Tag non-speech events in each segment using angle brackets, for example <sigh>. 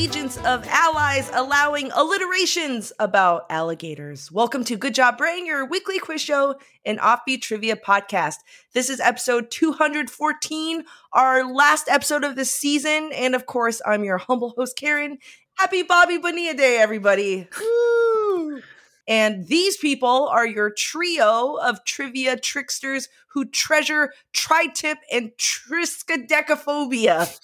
Allegiance of allies allowing alliterations about alligators. Welcome to Good Job Brain, your weekly quiz show and offbeat trivia podcast. This is episode 214, our last episode of this season. And of course, I'm your humble host, Karen. Happy Bobby Bonilla Day, everybody. And these people are your trio of trivia tricksters who treasure tri-tip and triskaidekaphobia.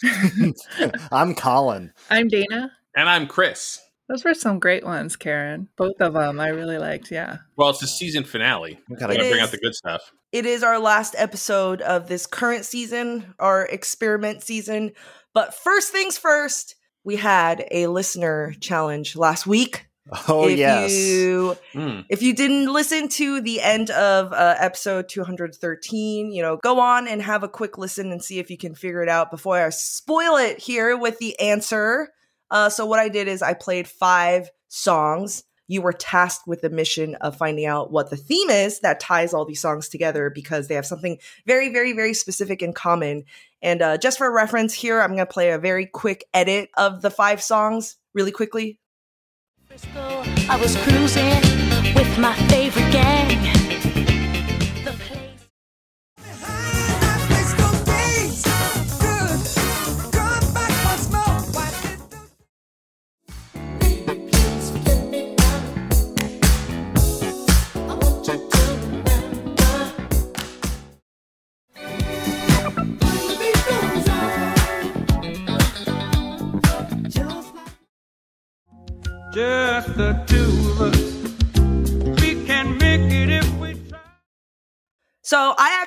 <laughs> I'm Colin. I'm Dana. And I'm Chris. Those were some great ones, Karen. Both of them I really liked. Yeah. Well, it's the season finale. We I'm gotta It gonna bring out the good stuff. It is our last episode of this current season, our experiment season. But first things first, we had a listener challenge last week. Oh if yes. You, Mm. if you didn't listen to the end of uh, episode 213, you know, go on and have a quick listen and see if you can figure it out before I spoil it here with the answer. Uh, so, what I did is I played five songs. You were tasked with the mission of finding out what the theme is that ties all these songs together because they have something very, very, very specific in common. And uh, just for reference, here I'm going to play a very quick edit of the five songs really quickly. I was cruising with my favorite gang.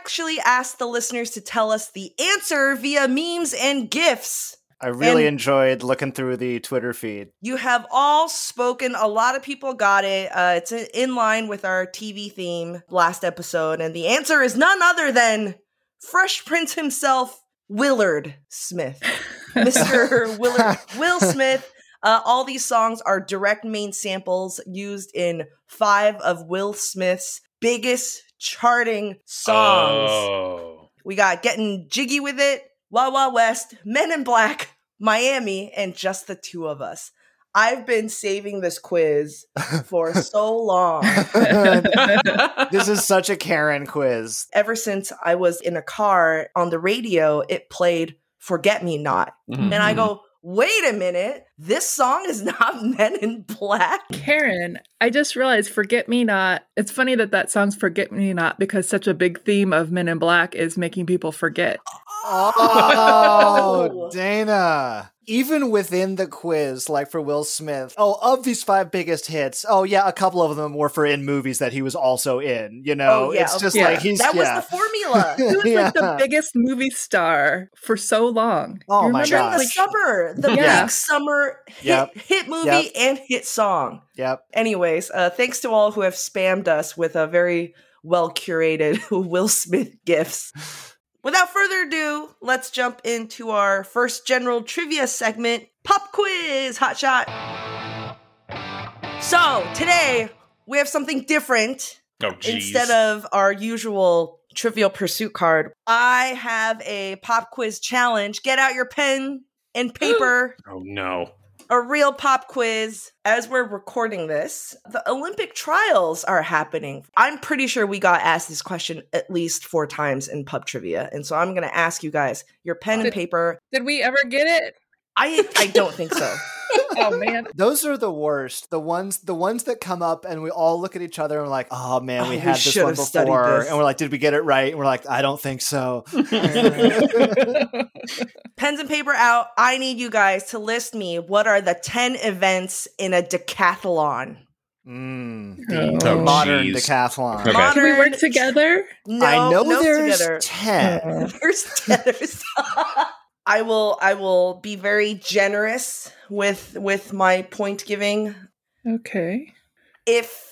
Actually asked the listeners to tell us the answer via memes and GIFs. I really and- enjoyed looking through the Twitter feed. You have all spoken. A lot of people got it. Uh, it's in- in line with our TV theme last episode. And the answer is none other than Fresh Prince himself, Willard Smith. <laughs> Mr. Willard, <laughs> Will Smith. Uh, all these songs are direct main samples used in five of Will Smith's biggest charting songs. Oh. We got Getting Jiggy with It, Wild Wild West, Men in Black, Miami, and just the two of us. I've been saving this quiz for so long. <laughs> this is such a Karen quiz. Ever since I was in a car on the radio, it played Forget Me Not. Mhm. And I go, wait a minute, this song is <laughs> not Men in Black. Karen, I just realized Forget Me Not. It's funny that that song's Forget Me Not because such a big theme of Men in Black is making people forget. Oh, oh, Dana. Even within the quiz, like for Will Smith, oh, of these five biggest hits, oh yeah, a couple of them were for in movies that he was also in. You know, Oh, yeah, it's just course. like he's that was the formula. <laughs> He was like the biggest movie star for so long. Oh my remember, During the summer, the Yeah. big summer hit, Yep. hit movie Yep. and hit song. Yep. Anyways, uh, thanks to all who have spammed us with a very well curated <laughs> Will Smith gifts. Without further ado, let's jump into our first general trivia segment Pop Quiz Hot Shot. So, today we have something different. Oh, geez. Instead of our usual trivial pursuit card, I have a pop quiz challenge. Get out your pen and <gasps> paper oh no. A real pop quiz as we're recording this. The Olympic trials are happening. I'm pretty sure we got asked this question at least four times in pub trivia. And so I'm going to ask you guys your pen and paper. Did we ever get it? I I don't think so. <laughs> Oh man. Those are the worst. The ones, the ones that come up, and we all look at each other and we're like, "Oh man, Oh, we we had this one before," this. and we're like, "Did we get it right?" And we're like, "I don't think so." <laughs> <laughs> Pens and paper out. I need you guys to list me what are the 10 events in a decathlon. Mm, Oh, modern geez. decathlon. Okay. Can we Modern- work together? No, I know no there's together. ten. There's there's I will I will be very generous with with my point giving. Okay. If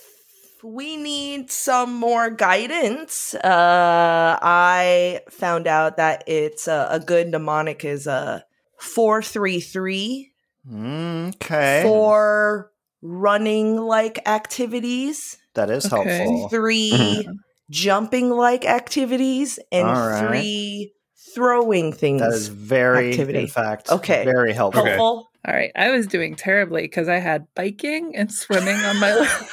we need some more guidance, uh I found out that it's uh, a good mnemonic is uh 433 Mm, okay. for running like activities, That is Okay. helpful. 3 <laughs> jumping like activities, and All right. 3 throwing things. That is very, Activity. in fact, Okay. very helpful. Okay. helpful. All right, I was doing terribly because I had biking and swimming on my list.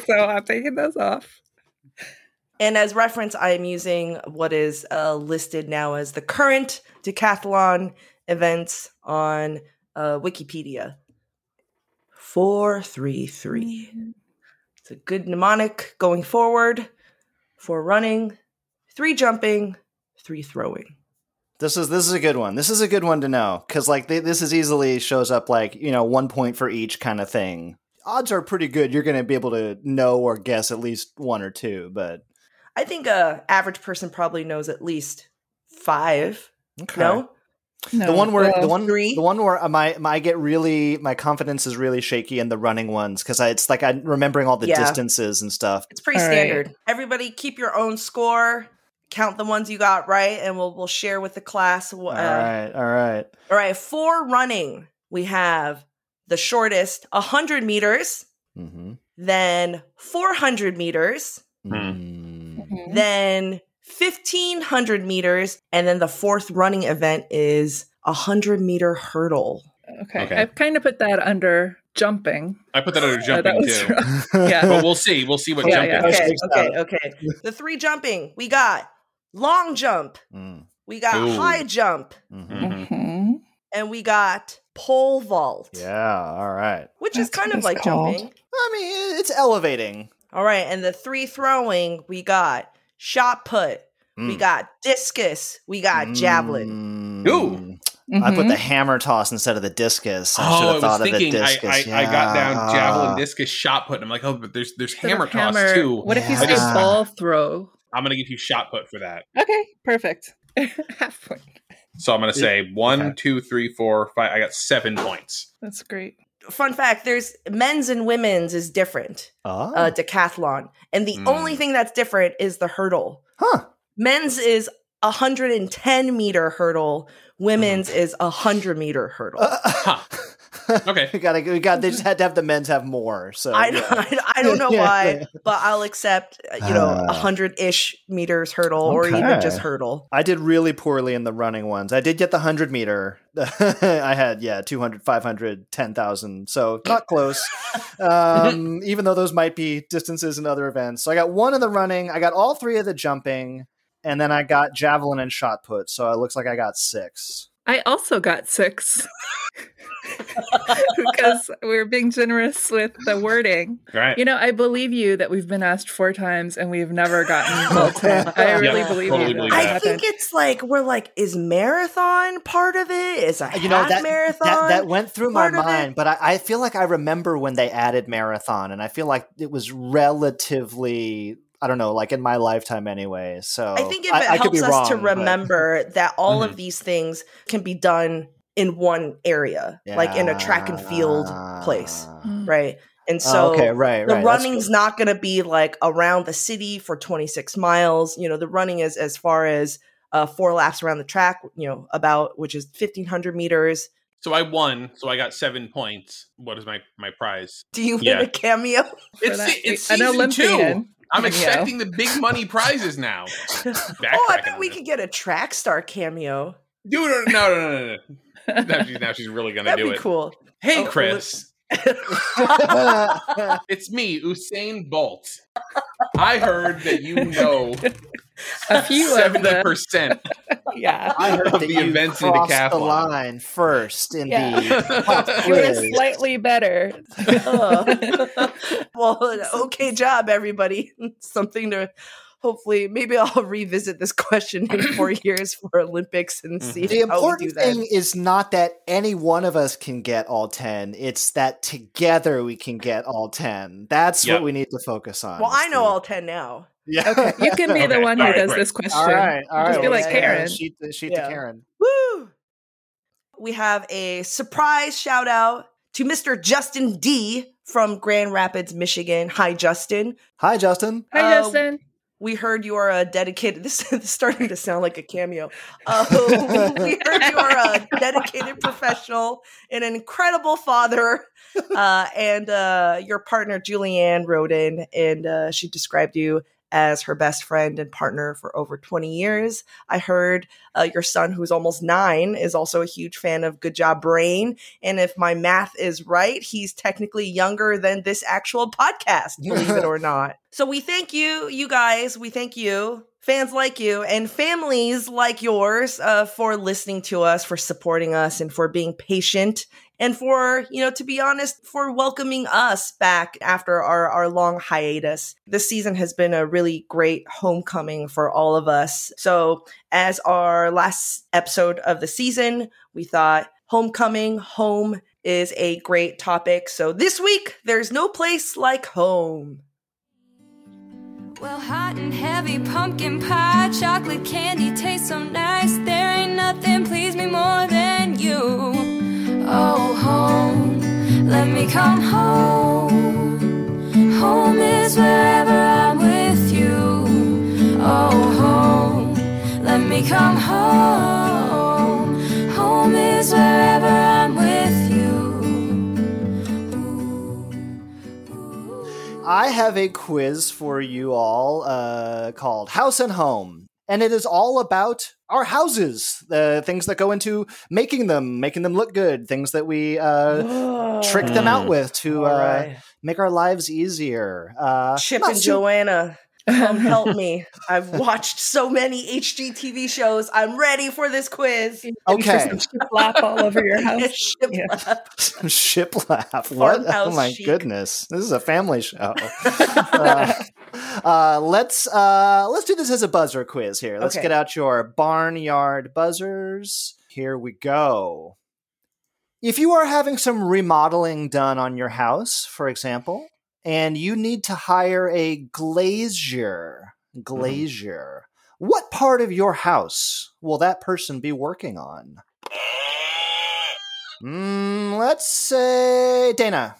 <laughs> <laughs> so I'm taking those off. And as reference, I am using what is uh, listed now as the current decathlon events on uh, Wikipedia. 433. It's a good mnemonic going forward for running, three jumping, three throwing. This is this is a good one. This is a good one to know because like th- this is easily shows up like you know one point for each kind of thing. Odds are pretty good. You're going to be able to know or guess at least one or two, but I think a average person probably knows at least five. okay. No? No, The one where the one three? the one where my, my I get really my confidence is really shaky in the running ones because it's like I'm remembering all the Yeah. distances and stuff. It's pretty All right. standard. Everybody keep your own score. Count the ones you got right, and we'll we'll share with the class. Uh, all right, all right. All right, for running, we have the shortest 100 meters, Mm-hmm. then 400 meters, Mm. Mhm. then 1500 meters, and then the fourth running event is a 100 meter hurdle. Okay. Okay. I've kind of put that under jumping. I put that under Uh, jumping that too. <laughs> yeah. But we'll see. We'll see what Yeah, jumping yeah. Okay, okay, okay. The three jumping, we got long jump, Mm. we got Ooh. high jump, Mhm. Mhm. Mhm. and we got pole vault, Yeah, all right. which is kind of like called. jumping. I mean, it's elevating. All right, and the three throwing, we got shot put, we Mm. got discus, we got javelin. Mm. Ooh. I put the hammer toss instead of the discus. I should Oh, have I was thought thinking. of the I, discus. I, I got down javelin, discus, shot put. And I'm like, oh, but there's there's Instead of hammer toss too. What if you Yeah. say ball throw? I'm gonna give you shot put for that. Okay, perfect. <laughs> Half point. So I'm gonna say one, Okay. two, three, four, five. I got seven points. That's great. Fun fact: There's men's and women's is different. Oh. Uh, decathlon, and the Mm. only thing that's different is the hurdle. huh. Men's is a 110 meter hurdle. Women's Mm-hmm. is a hundred meter hurdle. Huh. <laughs> <laughs> Okay. we got. We got. They just had to have the men's have more. So I, yeah. <laughs> I, I don't know <laughs> why, but I'll accept uh, you know Ah. a hundred ish meters hurdle or even just hurdle. I did really poorly in the running ones. I did get the 100 meter. I had, yeah, 200, 500, 10,000. So not close. um, even though those might be distances in other events. So I got one of the running. I got all three of the jumping. And then I got javelin and shot put. So it looks like I got six. I also got six <laughs> because we are being generous with the wording. Right. You know, I believe you that we've been asked four times and we've never gotten <laughs> all 10. I really Yeah, believe totally you. believe that that. I think it's like we're like, is marathon part of it? Is a You know, half that, marathon? that, that went through my part it? mind, but I, I feel like I remember when they added marathon. And I feel like it was relatively. I don't know, like in my lifetime anyway. So I think if I, it I could helps be us to wrong, but- remember that all Mhm. of these things can be done in one area, like in a track and field place, Yeah. Mm. right? And Oh, so okay, right, the right. running's not going to be like around the city for 26 miles. You know, the running is as far as uh, four laps around the track, you know, about which is 1500 meters. So I won. So I got seven points. What is my my prize? Do you win Yeah. a cameo? <laughs> For It's that- it's an season two. Olympian. I'm cameo. expecting the big money prizes now. <laughs> oh, I Backtracking bet we could get a track star cameo. Dude, No, no, no, no, no. Now she's, now she's really gonna That'd do be it. cool. Hey, Oh, Chris. <laughs> It's me, Usain Bolt. I heard that you know <laughs> A few of seventy them. percent. Yeah. I heard of that the you events in crossed the line first in Yeah. the You were slightly better. Oh. <laughs> well, okay job, everybody. <laughs> Something to hopefully, maybe I'll revisit this question in four <laughs> years for Olympics and mm-hmm. see The how we do important that. thing is not that any one of us can get all 10. It's that together we can get all 10. That's Yep. what we need to focus on. well, I know Steve. all 10 now. Yeah. Okay, you can be the Okay, one who all right, does great. this question. all right. All right. Just be well, like yeah, Karen. Sheet, sheet Yeah. to Karen. Woo! We have a surprise shout out to Mr. Justin D from Grand Rapids, Michigan. Hi, Justin. Hi, Justin. Hi, Uh, Justin. we heard you are a dedicated. This, <laughs> this is starting to sound like a cameo. <laughs> Uh, we heard you are a dedicated professional an incredible father. <laughs> Uh, and uh, your partner Julianne wrote in, and uh, she described you as her best friend and partner for over 20 years. I heard uh, your son, who's almost nine, is also a huge fan of Good Job Brain. And if my math is right, he's technically younger than this actual podcast, believe it or <laughs> not. So we thank you, you guys. We thank you. Fans like you and families like yours uh, for listening to us, for supporting us, and for being patient and for, you know, to be honest, for welcoming us back after our, our long hiatus. This season has been a really great homecoming for all of us. So, as our last episode of the season, we thought homecoming, home is a great topic. So, this week, there's no place like home. Well, hot and heavy pumpkin pie, let me come home. Home is wherever I'm with you. Oh, home, let me come home. Home is wherever I'm with you. I have a quiz for you all uh, called House and Home. And it is all about our houses, the things that go into making them, making them look good, things that we uh, trick them out Mm. with to uh, right. make our lives easier. Uh, Chip and su- Joanna, come <laughs> help me. I've watched so many HGTV shows. I'm ready for this quiz. Okay. Flap all over your <laughs> house. Ship Yeah. lap. <laughs> Shiplap. What? Oh my chic. goodness. This is a family show. uh, uh, let's uh, let's do this as a buzzer quiz here. Let's Okay. get out your barnyard buzzers. Here we go. If you are having some remodeling done on your house, for example, and you need to hire a glazier, glazier, what part of your house will that person be working on? Mm, let's say Dana.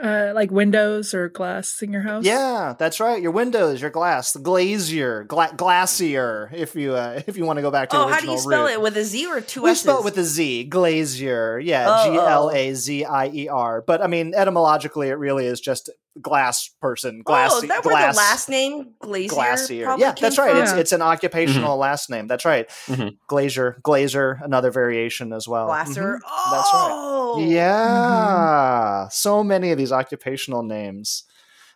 Uh, like windows or glass in your house. Yeah, that's right. Your windows, your glass, the glazier, gla- glacier. If you uh, if you want to go back to Oh, the how do you spell root. it? With a Z or two We S's? spell it with a Z, glazier. Yeah, Oh, G L A Z I E R. But I mean, etymologically, it really is just glass person. Glass. oh, that glass, where the last name Glazier Glacier. Yeah, came that's right. from? It's it's an occupational last name. That's right. Mhm. Glazier, glazer, another variation as well. Glasser. Mhm. That's right. Oh, Yeah, so many of these occupational names.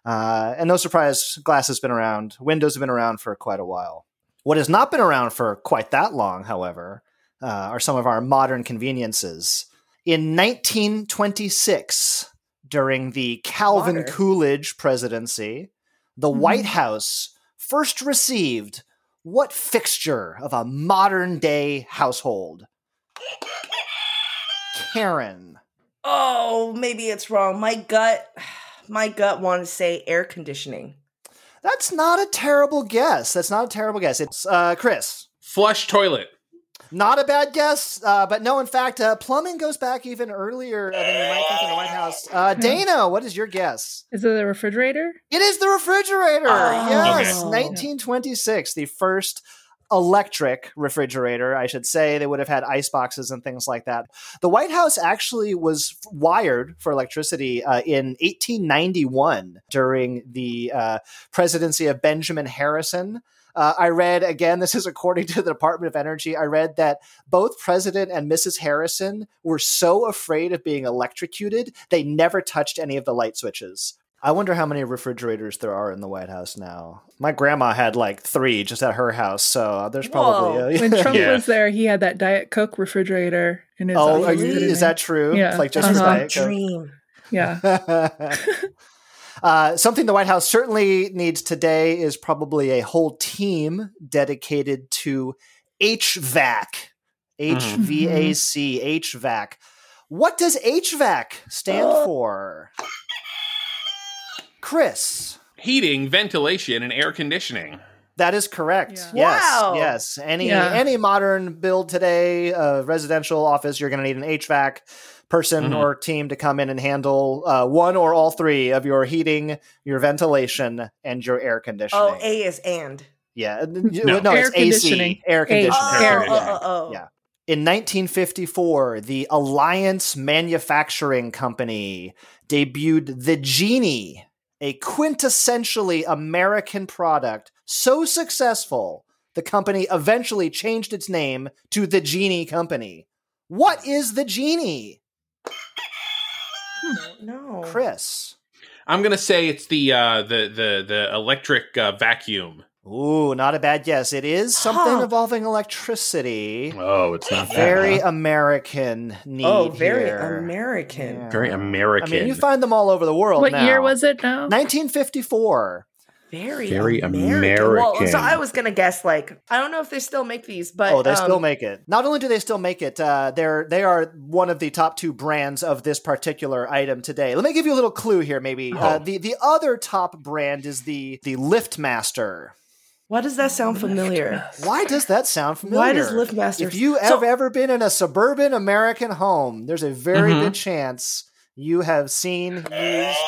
Uh, and no surprise, glass has been around. Windows have been around for quite a while. What has not been around for quite that long, however, uh, are some of our modern conveniences. In 1926, during the Calvin Modern. Coolidge presidency, the White House first received what fixture of a modern day household? Karen. Oh, maybe it's wrong. My gut, <sighs> my gut wanted to say air conditioning. That's not a terrible guess. That's not a terrible guess. It's uh, Chris. Flush toilet. Not a bad guess, uh, but no. In fact, uh, plumbing goes back even earlier than you might think in the White House. Uh, Dana, what is your guess? Is it the refrigerator? It is the refrigerator. Oh. yes, Okay. 1926, the first electric refrigerator, I should say. They would have had ice boxes and things like that. The White House actually was wired for electricity uh, in 1891 during the uh, presidency of Benjamin Harrison. Uh, I read again, this is according to the Department of Energy. I read that both President and Mrs. Harrison were so afraid of being electrocuted, they never touched any of the light switches. I wonder how many refrigerators there are in the White House now. My grandma had like three just at her house, so there's probably. Whoa. uh, When <laughs> Trump Yeah. was there, he had that Diet Coke refrigerator in his oh, are you, is that true? Yeah. Like just for Uh-huh. Diet Coke? Dream. Yeah. <laughs> <laughs> uh, something the White House certainly needs today is probably a whole team dedicated to HVAC. HVAC, HVAC. What does HVAC stand Oh. for? Chris. Heating, ventilation, and air conditioning. That is correct. Yeah. Yes, Wow. yes. Any Yeah. any modern build today, uh, residential office, you're going to need an HVAC person Mhm. or team to come in and handle uh, one or all three of your heating, your ventilation, and your air conditioning. Oh, A is and. yeah, No. no, Air it's AC, conditioning. air A- conditioning. Oh, Air oh, oh, oh. Yeah. In 1954, the Alliance Manufacturing Company debuted the Genie, a quintessentially American product so successful the company eventually changed its name to the Genie Company. What is the Genie? No. Chris. I'm gonna say it's the uh, the the the electric uh, vacuum. Ooh, not a bad guess. It is something Huh. involving electricity. Oh, it's not Very American need. Oh, very here. American. Yeah. very I American. mean, you find them all over the world. What now. year was it now? 1954. Very, Very American. Well, so I was gonna guess like I don't know if they still make these, but oh, they um, still make it. Not only do they still make it, uh, they're they are one of the top two brands of this particular item today. Let me give you a little clue here. Maybe uh, Oh. the the other top brand is the the Liftmaster. Why does that sound familiar? Why does that sound familiar? Why does Liftmaster? If you So- have ever been in a suburban American home, there's a very Mhm. good chance you have seen, used,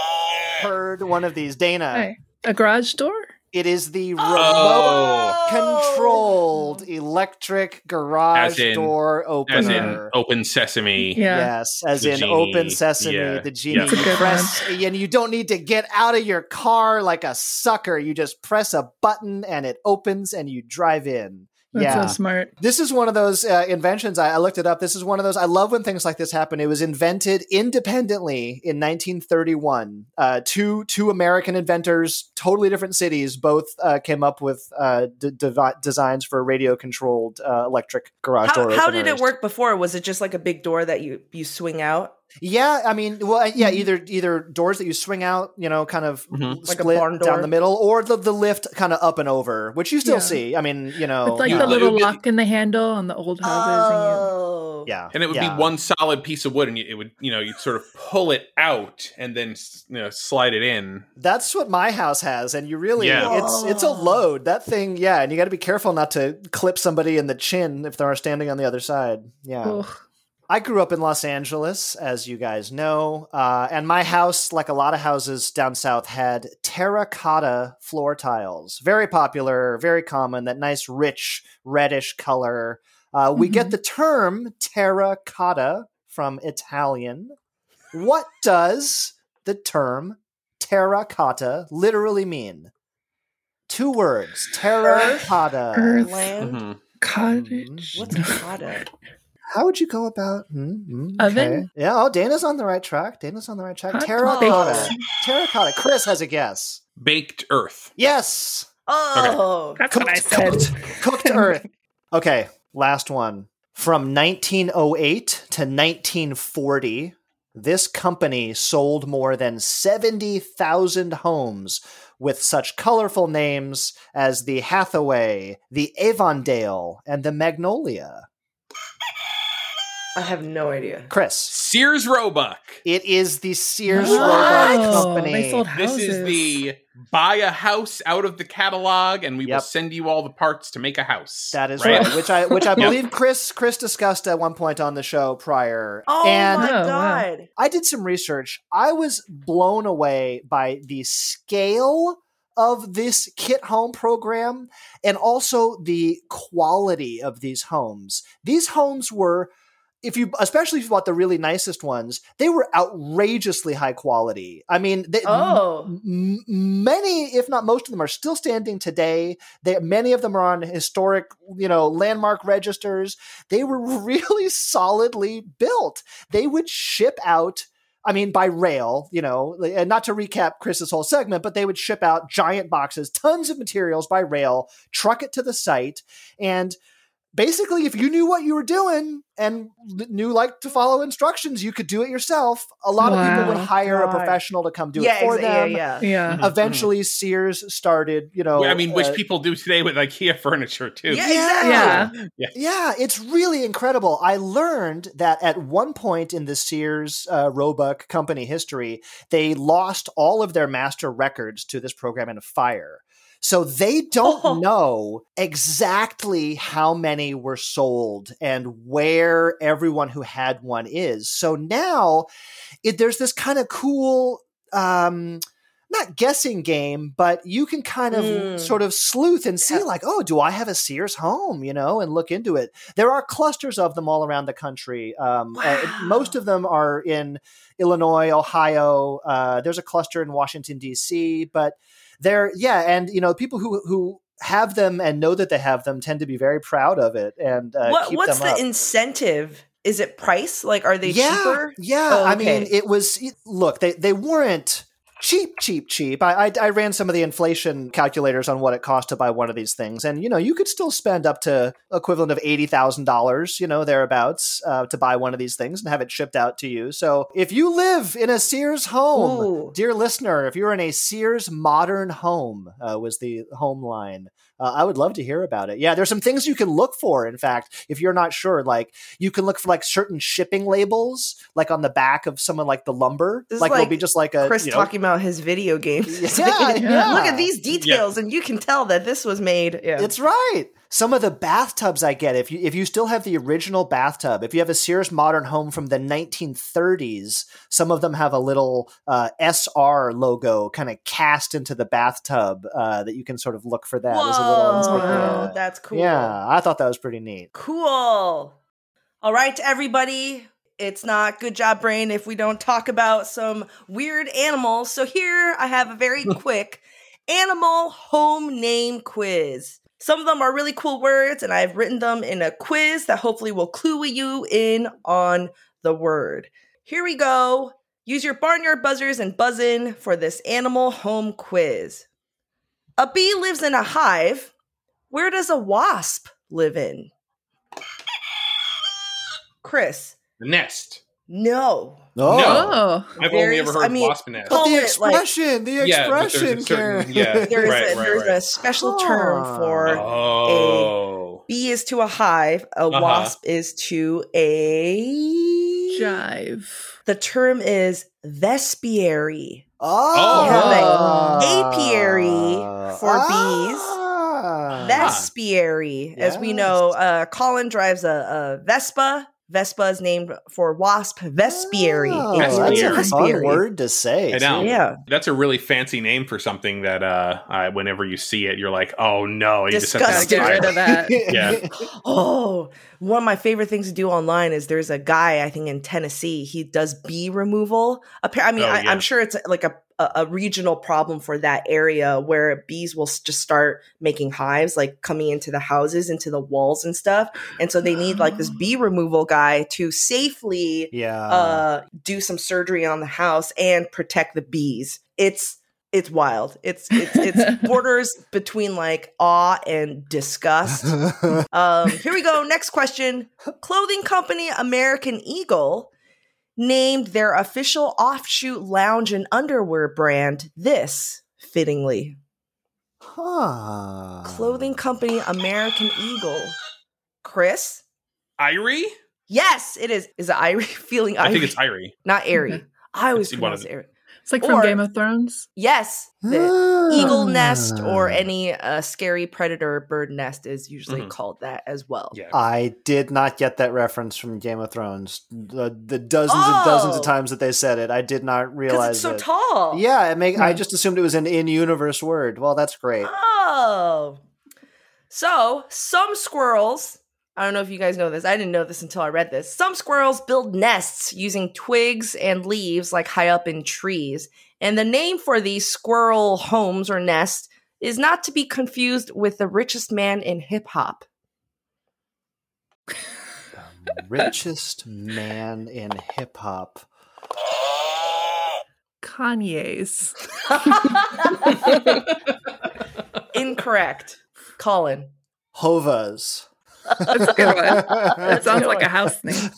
heard one of these. Dana, Hey, a garage door? It is the oh. remote Oh. controlled electric garage in- door opener. as in open sesame. Yeah. Yes, as The in genie. open sesame, Yeah. the genie. That's a You good press, and you don't need to get out of your car like a sucker. You just press a button and it opens and you drive in. That's yeah. so smart. This is one of those uh, inventions. I, I looked it up. This is one of those. I love when things like this happen. It was invented independently in 1931. Uh, two two American inventors, totally different cities, both uh, came up with uh, d- devi- designs for radio controlled uh, electric garage How, door. how did it work before? Was it just like a big door that you you swing out? Yeah, I mean, well, yeah, Mm-hmm. either either doors that you swing out, you know, kind of Mhm. Like a split barn down the middle, or the the lift kind of up and over, which you still Yeah. see. I mean, you know, With like yeah. the little lock in the handle on the old houses. and Oh, yeah, And it would yeah. be one solid piece of wood, and you, it would, you know, you'd sort of pull it out and then, you know, slide it in. That's what my house has, and you really Yeah. it's it's a load. That thing, yeah, and you got to be careful not to clip somebody in the chin if they're standing on the other side. Yeah. Ugh. I grew up in Los Angeles, as you guys know, uh, and my house, like a lot of houses down south, had terracotta floor tiles. Very popular, very common. That nice, rich, reddish color. Uh, we get the term terracotta from Italian. What does the term terracotta literally mean? Two words: terracotta. Earth. land. Mhm. Cottage. What's cotta? How would you go about mm, mm, Oven? okay. Yeah, oh, Dana's on the right track. Dana's on the right track. Hot Terracotta. plate. Terracotta. Chris has a guess. Baked earth. Yes. Oh, That's what I Cooked, said. cooked, cooked earth. <laughs> Okay, last one. From 1908 to 1940, this company sold more than 70,000 homes with such colorful names as the Hathaway, the Avondale, and the Magnolia. I have no idea. Chris. Sears Roebuck. It is the Sears Wow. Roebuck Company. They sold This is the buy a house out of the catalog, and we will send you all the parts to make a house. That is right. Which I which I <laughs> believe Chris Chris discussed at one point on the show prior. Oh and my Oh, god! I did some research. I was blown away by the scale of this kit home program and also the quality of these homes. These homes were if you especially if you bought the really nicest ones, they were outrageously high quality. I mean, they, Oh. m- many, if not most of them, are still standing today. They, many of them are on historic, you know, landmark registers. They were <laughs> really solidly built. They would ship out. I mean, by rail, you know, and not to recap Chris's whole segment, but they would ship out giant boxes, tons of materials by rail, truck it to the site, and basically, if you knew what you were doing and knew like to follow instructions, you could do it yourself. A lot of people would Wow. hire a professional to come do yeah, it for exa- yeah, them. yeah. Yeah. Mhm. Eventually, Sears started, you know. I mean, which uh, people do today with IKEA furniture too. Yeah, Yeah. exactly. Yeah. Yeah, it's really incredible. I learned that at one point in the Sears uh, Roebuck company history, they lost all of their master records to this program in a fire. So they don't Oh. <laughs> know exactly how many were sold and where everyone who had one is. So now it, there's this kind of cool, um, not guessing game, but you can kind of Mm. sort of sleuth and see, Yeah. like, oh, do I have a Sears home, you know, and look into it. There are clusters of them all around the country. Um, uh, most of them are in Illinois, Ohio. Uh, there's a cluster in Washington D.C., but they're yeah, and you know, people who who have them and know that they have them tend to be very proud of it and uh, what what's the incentive? Is it price? Like, are they yeah, cheaper? Yeah, Oh, I mean, it was. Look, they they weren't cheap, cheap, cheap. I, I I ran some of the inflation calculators on what it cost to buy one of these things, and you know, you could still spend up to equivalent of eighty thousand dollars, you know, thereabouts, uh, to buy one of these things and have it shipped out to you. So, if you live in a Sears home, Ooh. dear listener, if you're in a Sears modern home, uh, was the home line. Uh, I would love to hear about it. Yeah, there's some things you can look for. In fact, if you're not sure, like you can look for like certain shipping labels, like on the back of someone like the lumber. This like, it'll like be just like a Chris you know, talking about his video games. <laughs> Yeah, <laughs> yeah. Look at these details, and you can tell that this was made. Yeah. It's right. Some of the bathtubs I get, if you if you still have the original bathtub, if you have a Sears Modern Home from the 1930s, some of them have a little uh, SR logo kind of cast into the bathtub uh, that you can sort of look for that as a little. Whoa, that's cool. Yeah, I thought that was pretty neat. Cool. All right, everybody. It's not good job, brain, if we don't talk about some weird animals. So here I have a very <laughs> quick animal home name quiz. Some of them are really cool words, and I've written them in a quiz that hopefully will clue you in on the word. Here we go. Use your barnyard buzzers and buzz in for this animal home quiz. A bee lives in a hive. Where does a wasp live in? Chris, The nest. No. Oh, No. Oh. I've Very- only ever heard I mean, wasp nest. but Call the it, like- the expression, the Yeah, there's a expression, certain- yeah. <laughs> There's, Right, a, right, there's right. a special term Ah. for Oh. bee is to a hive, a Uh-huh. wasp is to a. Jive. The term is vespiary. Oh, have apiary for bees. Ah. Vespiary. As we know, uh, Colin drives a, a Vespa. Vespa is named for wasp vespiary. Oh, It's that's a Vespiary. fun word to say. I know. Yeah. That's a really fancy name for something that uh, uh whenever you see it, you're like, oh no, you just have Gotta get rid of that. <laughs> Yeah. <laughs> Oh, one of my favorite things to do online is there's a guy I think in Tennessee. He does bee removal. Appa- I mean, Oh, I, yeah. I'm sure it's like a, a a regional problem for that area where bees will just start making hives, like coming into the houses, into the walls and stuff. And so they need like this <gasps> bee removal guy to safely Yeah. uh do some surgery on the house and protect the bees. It's it's wild. It's it's it's <laughs> borders between like awe and disgust. <laughs> Um, here we go. Next question. Clothing company American Eagle named their official offshoot lounge and underwear brand this fittingly. huh. Clothing company American Eagle. Chris? Aerie? Yes, it is. Is it Aerie? <laughs> Feeling I think it's Aerie. not airy. <laughs> I always see one pronounce it airy. It's like from Game of Thrones. Yes, the Ah. eagle nest or any uh, scary predator bird nest is usually Mhm. called that as well. Yeah. I did not get that reference from Game of Thrones. The, the dozens and dozens of Oh. times that they said it, I did not realize it's so it. tall. Yeah, it make, I Hmm. just assumed it was an in-universe word. Well, that's great. Oh. So, some squirrels, I don't know if you guys know this. I didn't know this until I read this. Some squirrels build nests using twigs and leaves, like high up in trees. And the name for these squirrel homes or nests is not to be confused with the richest man in hip hop. The richest man in hip hop. Kanye's. <laughs> Incorrect. Colin. Hovas. That's a good one. <laughs> That sounds like a house name.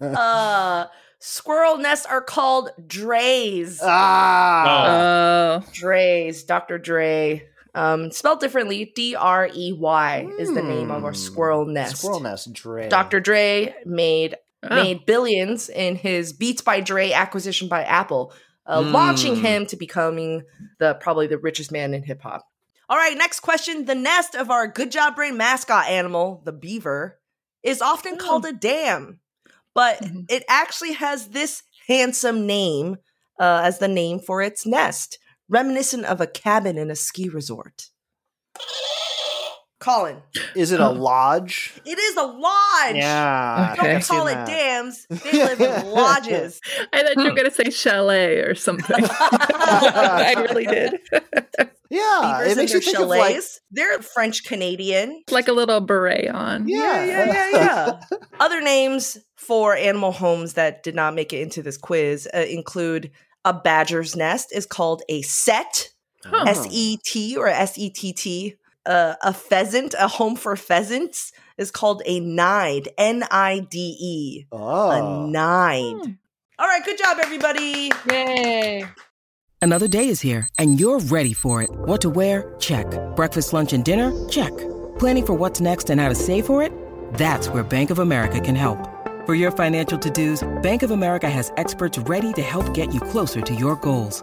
Uh, squirrel nests are called dreys. ah. Oh. Dre's, Dr. Dre. Um, spelled differently, D R E Y is the name of our Hmm. squirrel nest. Squirrel nest. Dre. Dr. Dre made Oh. made billions in his Beats by Dre acquisition by Apple, uh, Hmm. launching him to becoming the probably the richest man in hip hop. All right, next question. The nest of our Good Job Brain mascot animal, the beaver, is often called a dam, but Mhm. it actually has this handsome name uh, as the name for its nest, reminiscent of a cabin in a ski resort. Colin, Is it a lodge? it is a lodge. Yeah. Okay. Don't I've call it that. dams. They live in <laughs> lodges. I thought you were going to say chalet or something. <laughs> I really did. Yeah, Beavers it makes you their think of like chalets. They're French Canadian. like a little beret on. yeah, yeah, yeah, yeah. <laughs> Other names for animal homes that did not make it into this quiz uh, include a badger's nest is called a set, Huh. S E T or S E T T. Uh, a pheasant, a home for pheasants, is called a nide, N I D E. Oh. A nide. All right, good job, everybody. Yay. Another day is here, and you're ready for it. What to wear? Check. Breakfast, lunch, and dinner? Check. Planning for what's next and how to save for it? That's where Bank of America can help. For your financial to dos, Bank of America has experts ready to help get you closer to your goals.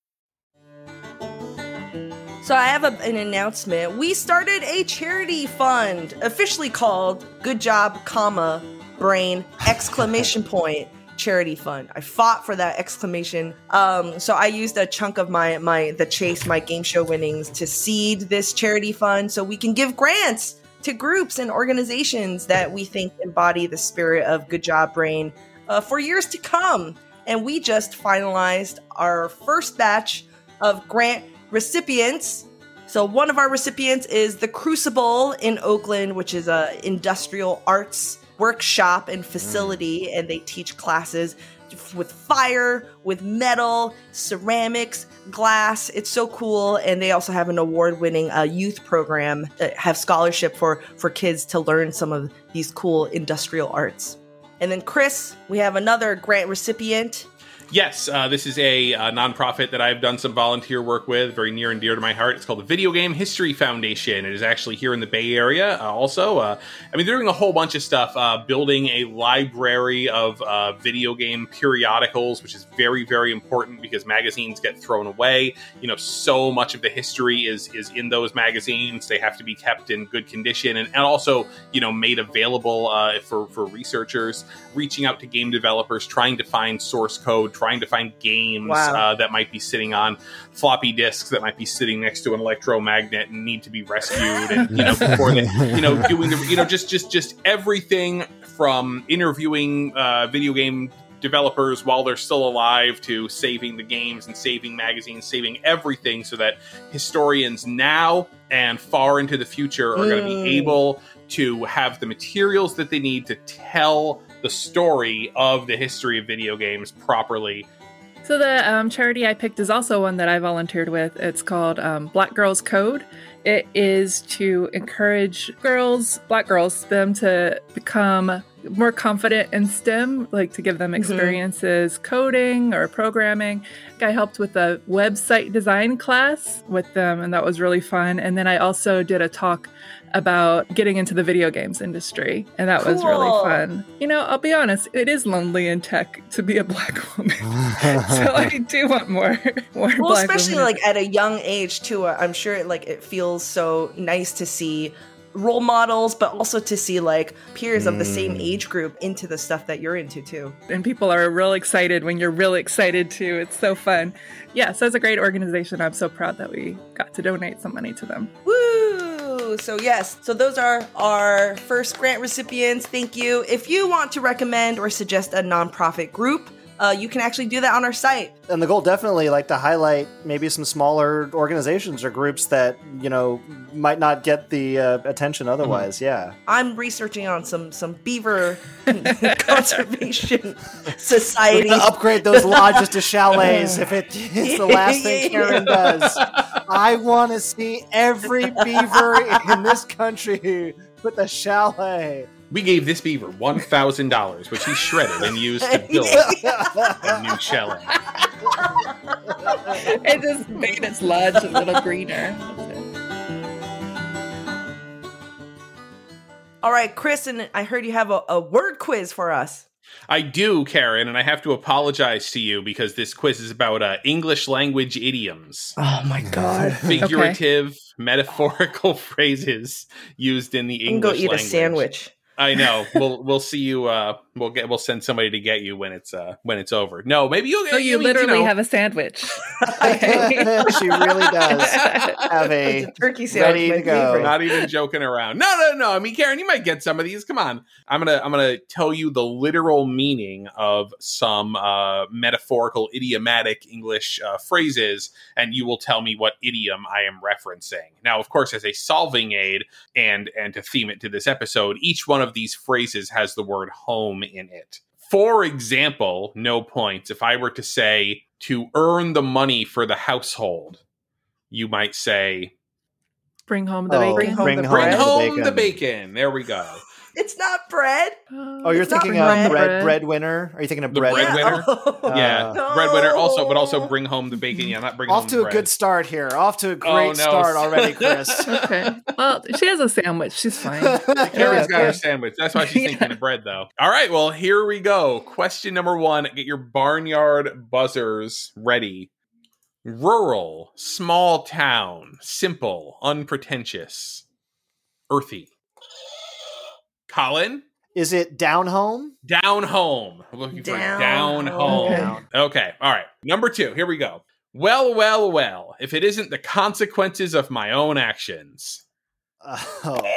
So I have a, an announcement. We started a charity fund, officially called "Good Job, comma Brain!" exclamation <laughs> point charity fund. I fought for that exclamation. Um, so I used a chunk of my my the chase my game show winnings to seed this charity fund, so we can give grants to groups and organizations that we think embody the spirit of Good Job Brain uh, for years to come. And we just finalized our first batch of grant recipients. So one of our recipients is the Crucible in Oakland, which is a industrial arts workshop and facility, and they teach classes with fire, with metal, ceramics, glass. It's so cool, and they also have an award-winning uh, youth program that have scholarship for for kids to learn some of these cool industrial arts. And then Chris, we have another grant recipient. Yes, uh, this is a uh, nonprofit that I've done some volunteer work with, very near and dear to my heart. It's called the Video Game History Foundation. It is actually here in the Bay Area. Uh, also, uh, I mean, they're doing a whole bunch of stuff, uh, building a library of video game periodicals, which is very, very important because magazines get thrown away. You know, so much of the history is is in those magazines. They have to be kept in good condition and, and also, you know, made available for for researchers. Reaching out to game developers, trying to find source code trying to find games Wow. uh, that might be sitting on floppy disks that might be sitting next to an electromagnet and need to be rescued and you know <laughs> before they you know doing the you know just just just everything from interviewing uh, video game developers while they're still alive to saving the games and saving magazines saving everything so that historians now and far into the future are going to Mm. be able to have the materials that they need to tell the story of the history of video games properly. So the um, charity I picked is also one that I volunteered with. It's called um, Black Girls Code. It is to encourage girls, black girls, them to become more confident in STEM, like to give them experiences coding or programming. I helped with a website design class with them, and that was really fun. And then I also did a talk about getting into the video games industry, and that was really fun. You know, I'll be honest, it is lonely in tech to be a black <laughs> woman. <laughs> so I do want more, more well black especially women. like at a young age too i'm sure it, like it feels so nice to see role models but also to see like peers of the same mm. age group into the stuff that you're into too and people are real excited when you're really excited too. It's so fun. Yeah, so it's a great organization. I'm so proud that we got to donate some money to them. Woo! So yes, so those are our first grant recipients. Thank you. If you want to recommend or suggest a nonprofit group uh, you can actually do that on our site. And the goal definitely like to highlight maybe some smaller organizations or groups that you know might not get the uh, attention otherwise. Mm-hmm. Yeah. I'm researching on some some beaver <laughs> conservation <laughs> society. We're gonna upgrade those lodges to chalets if <laughs> it's the last thing Karen does. I want to see every beaver in this country with a chalet. We gave this beaver one thousand dollars, which he shredded and used to <laughs> build a new chalet. it just made its lodge a little greener. All right, Chris, and I heard you have a, a word quiz for us. I do, Karen, and I have to apologize to you because this quiz is about uh, English language idioms. Oh my god! <laughs> Figurative, metaphorical <laughs> phrases used in the You can go English eat language. a sandwich. I know. We'll we'll see you. Uh, we'll get. We'll send somebody to get you when it's uh when it's over. No, maybe you'll. get So you I mean, literally know. have a sandwich. <laughs> she really does have a turkey sandwich, ready to go. Not even joking around. No, no, no. I mean, Karen, you might get some of these. Come on. I'm gonna I'm gonna tell you the literal meaning of some uh, metaphorical, idiomatic English uh, phrases, and you will tell me what idiom I am referencing. Now, of course, as a solving aid and and to theme it to this episode, each one of these phrases has the word home in it. For example, no points. If I were to say to earn the money for the household, you might say Bring home the Oh, bacon. bring bring home home, Bring bread. home the the bacon. bacon. There we go. It's not bread. Um, oh, you're It's thinking of bread, Bread. breadwinner? Are you thinking of The bread? bread- Breadwinner? <laughs> Oh. yeah, No. breadwinner. Also, but also bring home the bacon. Yeah, not bring Off home to the a bread. good start here. Off to a oh, great Oh, no. start already, <laughs> Chris. <laughs> Okay. Well, she has a sandwich. She's fine. Karen's got her sandwich. That's why she's Yeah. thinking of bread, though. All right, well, here we go. Question number one. Get your barnyard buzzers ready. Rural, small town, simple, unpretentious, earthy. Colin, Is it down home? down home. We're looking for Down down home. home. Okay, all right. Number two, here we go. Well, well, well, if it isn't the consequences of my own actions. Oh. <laughs>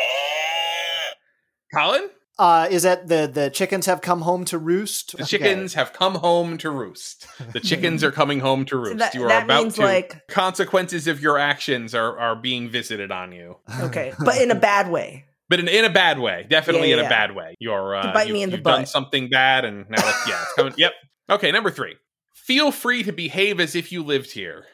Colin, Uh, is that the the chickens have come home to roost? the Okay. chickens have come home to roost. The <laughs> chickens are coming home to roost. that- you are that about means, to. like- consequences of your actions are, are being visited on you. Okay, <laughs> but in a bad way. But in, in a bad way. Definitely Yeah, in a bad way. You're uh, bite you, me in the you've done butt. something bad and now it's, yeah, it's coming. Yep. Okay, number three. Feel free to behave as if you lived here.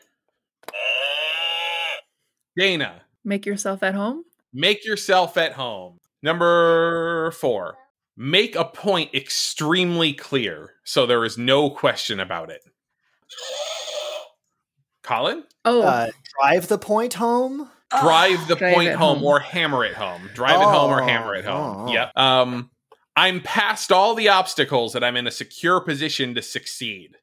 Dana, Make yourself at home. make yourself at home. Number four. Make a point extremely clear so there is no question about it. Colin? Oh, Uh, drive the point home. Drive the Drive point home, home. or hammer it home. Drive it home or Oh, hammer it home. oh. Yep. Um, I'm past all the obstacles and I'm in a secure position to succeed.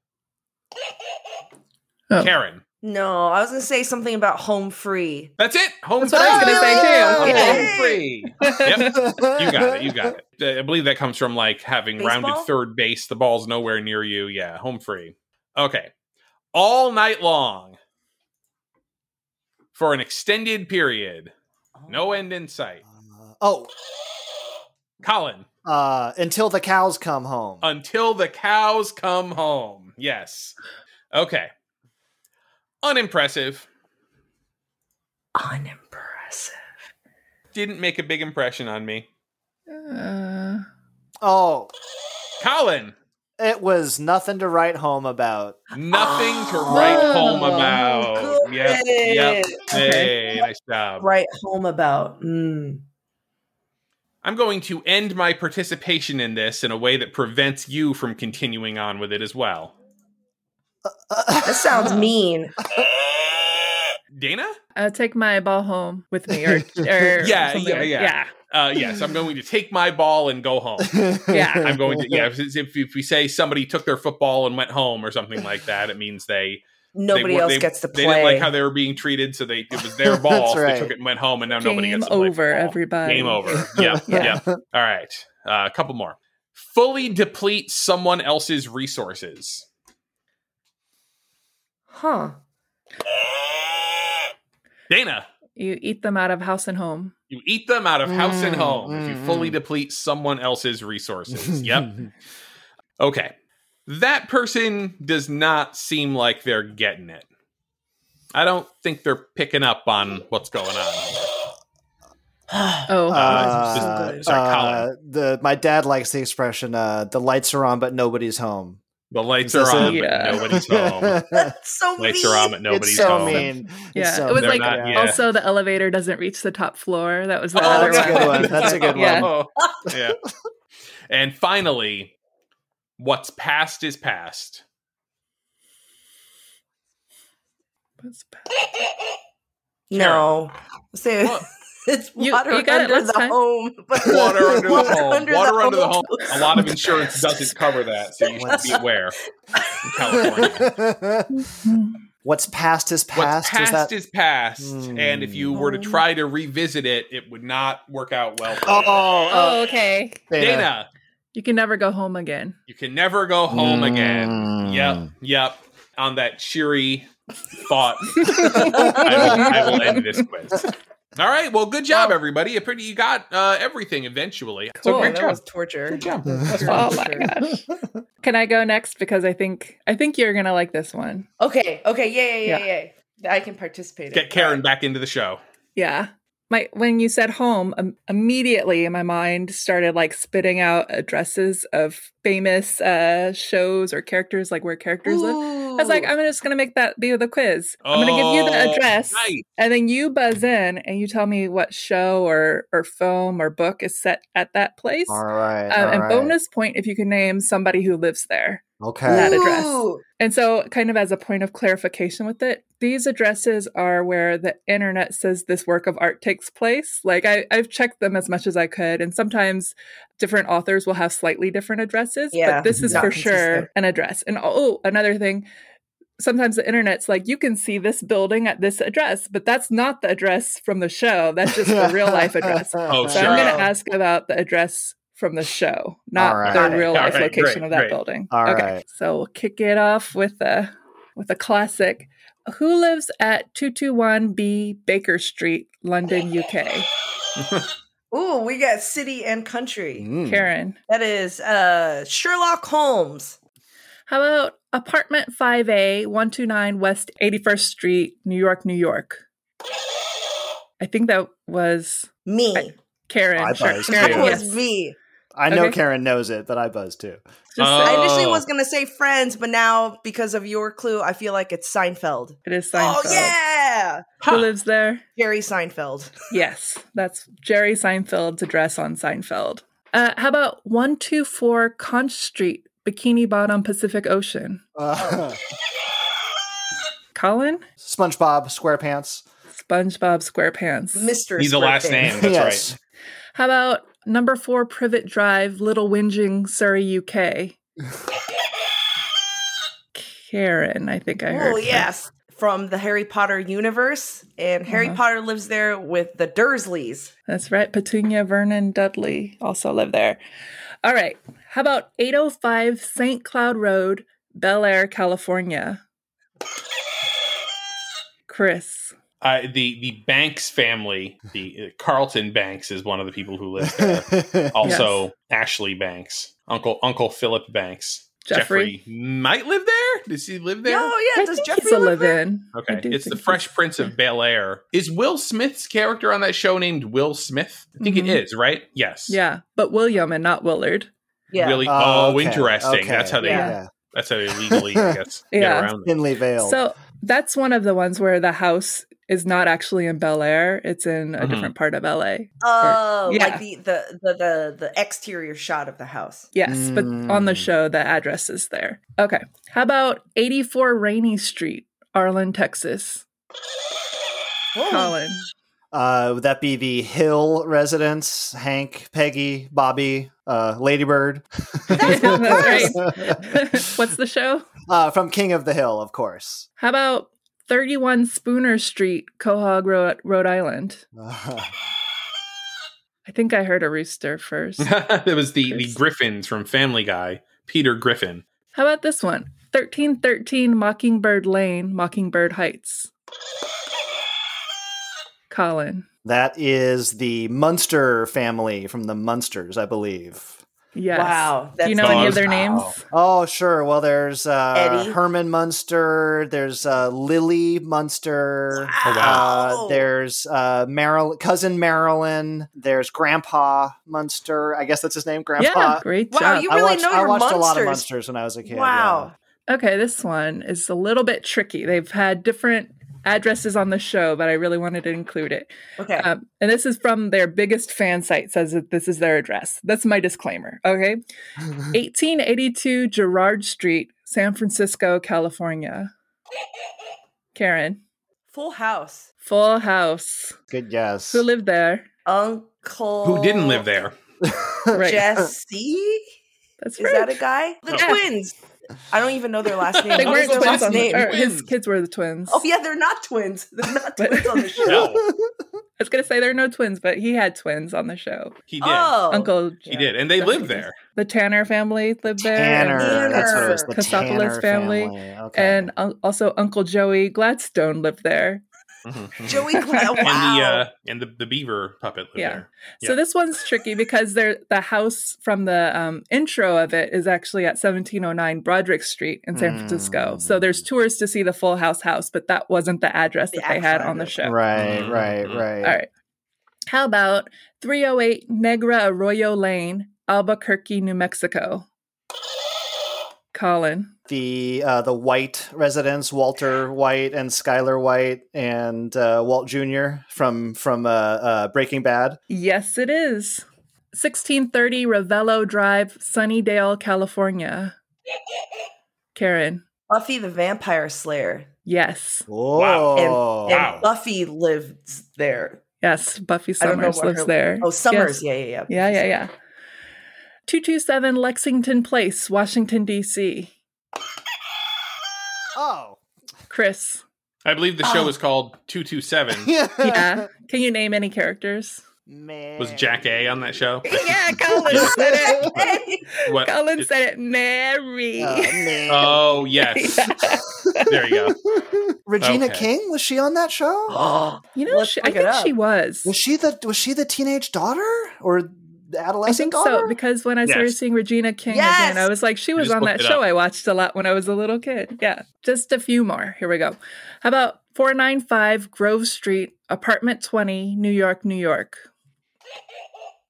Oh. Karen. No, I was gonna say something about home free. That's it. Home That's what I was free. gonna say, too. I'm Okay. Home free. Yep. You got it. You got it. I believe that comes from like having rounded third base. The ball's nowhere near you. Yeah, home free. Okay. All night long for an extended period. No end in sight. Uh, oh, Colin. uh, until the cows come home. until the cows come home. Yes. Okay. Unimpressive. Unimpressive. Didn't make a big impression on me. uh, oh, Colin, it was nothing to write home about. nothing to write Oh, home about. good. Yep. Yep. Okay. Hey, nice job. Write home about. Mm. I'm going to end my participation in this in a way that prevents you from continuing on with it as well. That sounds <laughs> mean. Dana? I'll take my ball home with me, or, <laughs> or Yeah, yeah, yeah. yeah, Uh, yes, I'm going to take my ball and go home. yeah. I'm going to yeah. If, if, if we say somebody took their football and went home or something like that, it means they Nobody they, else they, gets to They play. didn't like how they were being treated, so they it was <laughs> their ball. right. They took it and went home, and now nobody Game gets to play Game over, everybody. Game over. Yep. <laughs> Yeah. Yep. All right. Uh, a couple more. Fully deplete someone else's resources. huh. Dana, You eat them out of house and home. you eat them out of house and Mm, home if you mm, fully mm. deplete someone else's resources. <laughs> yep. Okay. That person does not seem like they're getting it. I don't think they're picking up on what's going on. <sighs> Oh, Uh, Just- sorry, Colin. uh, the my dad likes the expression uh, "the lights are on, but nobody's home." The lights are on, it? but nobody's <laughs> home. That's so Lights mean. are on, but nobody's it's so home. mean. It's yeah. so it was They're like not- yeah. also the elevator doesn't reach the top floor. That was the Oh, other that's a good one. That's a good <laughs> Yeah. one. <laughs> yeah. And finally, what's past is past. What's pa- No. Say What? <laughs> it's water you got it under last the time. home. <laughs> Water <laughs> under the home. under Water under the home. home. A lot of insurance doesn't cover that, so you should be aware. California. What's past is What's past. past is that? is past, and if you were to hmm. try to revisit it, it would not work out well. For oh, you. oh, uh, Oh, okay. Dana. Dana, You can never go home again. you can never go home again. Mm. Yep, yep. On that cheery thought, <laughs> I, will, I will end this quiz. All right. Well, good job, everybody. You pretty, you got uh, everything eventually. So great that job. was torture. Good job. <laughs> Oh my gosh. Can I go next? Because I think I think you're gonna like this one. Okay. Okay. Yeah. Yeah. Yeah. Yeah. Yeah. I can participate. Get it. Karen back into the show. Yeah. My when you said home, um, immediately my mind started like spitting out addresses of famous uh shows or characters, like where characters live. I was like, I'm just gonna make that be the quiz. I'm gonna give you the Oh, address, nice. and then you buzz in and you tell me what show or or film or book is set at that place. All right. Um, all and right. bonus point if you can name somebody who lives there. Okay. that address. Ooh. And so, kind of as a point of clarification with it, these addresses are where the internet says this work of art takes place. Like, I, I've checked them as much as I could, and sometimes different authors will have slightly different addresses, Yeah, but this is for consistent. sure an address. And oh, another thing. Sometimes the internet's like, you can see this building at this address, but that's not the address from the show. That's just the real life address. <laughs> Oh, So sure. I'm going to ask about the address from the show, not All right. the real life right, location great, of that great. building. All okay, right. so we'll kick it off with a with a classic. Who lives at two two one B Baker Street, London, <laughs> UK? Ooh, we got city and country. Mm. Karen. That is uh Sherlock Holmes. How about apartment five A, one two nine West Eighty First Street, New York, New York? I think that was Me. I- Karen. I Sure, buzzed, Karen, that was yes. me. I know Okay. Karen knows it, but I buzz too. Oh. I initially Oh. was gonna say Friends, but now because of your clue, I feel like it's Seinfeld. it is Seinfeld. Oh yeah, Who lives there? Jerry Seinfeld. Yes, that's Jerry Seinfeld's address on Seinfeld. Uh, how about 124 Conch Street, Bikini Bottom, Pacific Ocean? Uh, <laughs> Colin? SpongeBob SquarePants. SpongeBob SquarePants. Mr. He's the last Squarepants. name. That's <laughs> yes. right. How about number four Privet Drive, Little Whinging, Surrey, UK? Karen, I think I heard. Oh yes, from the Harry Potter universe, and Harry Uh-huh. Potter lives there with the Dursleys. That's right. Petunia Vernon Dudley also live there. All right. How about 805 St. Cloud Road, Bel Air, California? Chris. Uh, the the Banks family, the uh, Carlton Banks, is one of the people who live there. <laughs> Also, Ashley Banks, Uncle Uncle Philip Banks. Jeffrey. might live there. Does he live there? Oh yeah, I does Jeffrey live live there? in. I Okay, it's the Fresh Prince of Bel Air. Is Will Smith's character on that show named Will Smith? I think Mhm. it is, right? Yes. Yeah, but William and not Willard. Yeah. Really? Oh, Oh, okay, interesting. okay, That's how they. Yeah. That's how they legally, I guess, <laughs> get around. It. Finley Vale. So that's one of the ones where the house is not actually in Bel Air; it's in a Mhm. different part of LA. Oh, Yeah. like the, the the the the exterior shot of the house. Yes, but on the Mm. show, the address is there. Okay. How about 84 Rainy Street, Arlen, Texas? Oh. Colin. uh, would that be the Hill residence? Hank, Peggy, Bobby, uh, Ladybird. <laughs> That's right. <laughs> What's the show? Uh, from King of the Hill, of course. How about 31 Spooner Street, Quahog, Rhode, Rhode Island? <sighs> I think I heard a rooster first. <laughs> it was the the Griffins from Family Guy. Peter Griffin. How about this one? 1313 Mockingbird Lane, Mockingbird Heights. Colin. that is the Munster family from the Munsters, I believe. Yes. Wow, Do you know any Dogs. of their names? Oh, sure. Well, there's uh, Eddie. Herman Munster. There's uh, Lily Munster. Wow. Uh, there's uh, Marilyn, cousin Marilyn. There's Grandpa Munster. I guess that's his name, Grandpa. Yeah, great Wow, job. you I really watched, know I your watched a lot of Munsters. Munsters when I was a kid. wow. Okay, this one is a little bit tricky. They've had different addresses on the show, but I really wanted to include it. Okay. Um, and this is from their biggest fan site, says that this is their address. That's my disclaimer. Okay. <laughs> 1882 Gerrard Street, San Francisco, California. Karen, Full House. full house. Good guess. Who lived there? Uncle. Who didn't live there? <laughs> Right. Jesse. That's Is right. that a guy? The Yeah. twins. I don't even know their last <laughs> name. they What weren't twins last on the, name? or his kids were the twins. Oh yeah, they're not twins. <laughs> They're not But- twins on the <laughs> show. No, I was gonna say there are no twins, but he had twins on the show. he did. Oh, Uncle He did, and they lived there. the Tanner family lived there. Tanner. Tanner. That's what it was. The Katsopolis Tanner family. Okay. And un- also Uncle Joey Gladstone lived there. Joey <laughs> Glad. Wow. and the uh, and the, the beaver puppet lived Yeah. there. So this one's tricky because they're, the house from the um, intro of it is actually at 1709 Broderick Street in San Francisco. So there's tours to see the Full House house, but that wasn't the address The that they had on the show. right, Mhm, right, mhm. right. All right. How about 308 Negra Arroyo Lane, Albuquerque, New Mexico? Colin. The uh, the White residents, Walter White and Skylar White and uh, Walt Jr. from from uh, uh, Breaking Bad. Yes, it is. 1630 Ravello Drive, Sunnydale, California. Karen. Buffy the Vampire Slayer. Yes. Whoa! And, and Wow. Buffy lives there. Yes. Buffy I don't know Summers lives her- there. Oh, Summers. Yes. Yeah, yeah, yeah. Yeah, yeah, yeah. 227 Lexington Place, Washington, D.C. <laughs> oh, Chris. I believe the show Oh. was called Two Two Seven. <laughs> Yeah. Can you name any characters? man. Was Jackée on that show? <laughs> Yeah, Colin said it. What? Colin it- said it. Mary. Oh, man. Oh yes, there you go. Regina okay. King was she on that show? Oh, <gasps> you know, she, I think up. she was. Was she the was she the teenage daughter or the I think daughter? so because when I started Yes. seeing Regina King Yes! again, I was like, she was on that show up. I watched a lot when I was a little kid. Yeah, just a few more. Here we go. How about 495 Grove Street, apartment 20, New York, New York?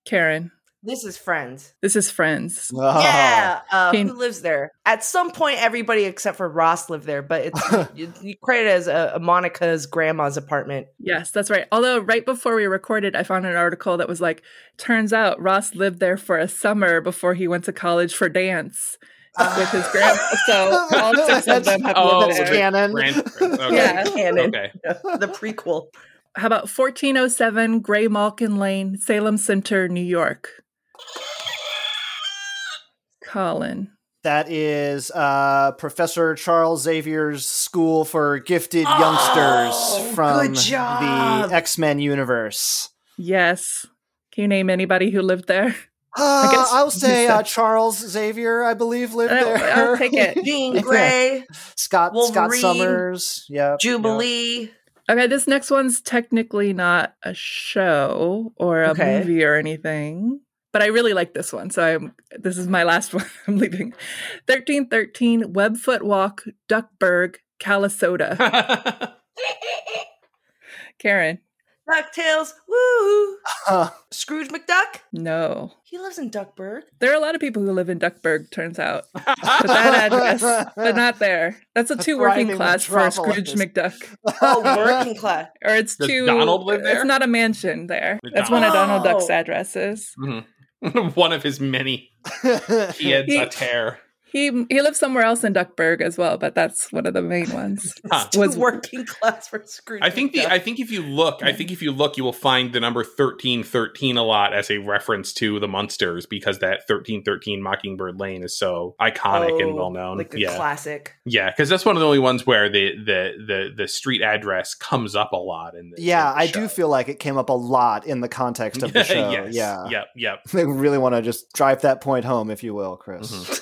Karen, this is Friends. this is Friends. Oh. Yeah. Uh, Can- who lives there? At some point, everybody except for Ross lived there, but it's <laughs> you, you credit it as a, a Monica's grandma's apartment. Yes, that's right. Although right before we recorded, I found an article that was like, turns out Ross lived there for a summer before he went to college for dance with his grandma. <laughs> So all six of them have Oh, lived that's there. canon. Grand- okay. Yeah. Canon. Okay. <laughs> the prequel. How about 1407 Graymalkin Lane, Salem Center, New York? Colin. That is uh, Professor Charles Xavier's School for Gifted Oh, Youngsters from the X Men universe. Yes. Can you name anybody who lived there? Uh, guess I'll say uh, Charles Xavier, I believe, lived Uh, there. I'll take it. <laughs> Jean Grey, <laughs> Scott Scott Summers. Yeah. Jubilee. Okay, this next one's technically not a show or a Okay. movie or anything, but I really like this one. So I'm this is my last <laughs> one. I'm leaving. 1313 Webfoot Walk, Duckburg, Calisota. <laughs> Karen. DuckTales. Woo! Uh, Scrooge McDuck. No. He lives in Duckburg. There are a lot of people who live in Duckburg, turns out. But that address, but not there. That's a A two working class for Scrooge. McDuck. Oh, working class. Or it's Does two. Donald live there? It's not a mansion there. Does That's one of Donald Donald- Duck's addresses. Mhm. <laughs> One of his many <laughs> He- a tear. He he lives somewhere else in Duckburg as well, but that's one of the main ones. <laughs> Huh. Was- working class for Scrooge. I think the I think if you look, I think if you look, you will find the number thirteen thirteen a lot as a reference to the Munsters because that thirteen thirteen Mockingbird Lane is so iconic and Oh, well known. like a yeah, classic. yeah, because that's one of the only ones where the the the the street address comes up a lot in the yeah, in the I do feel like it came up a lot in the context of the <laughs> show. yes. Yeah. Yep. Yep. <laughs> They really want to just drive that point home, if you will, Chris. Mhm.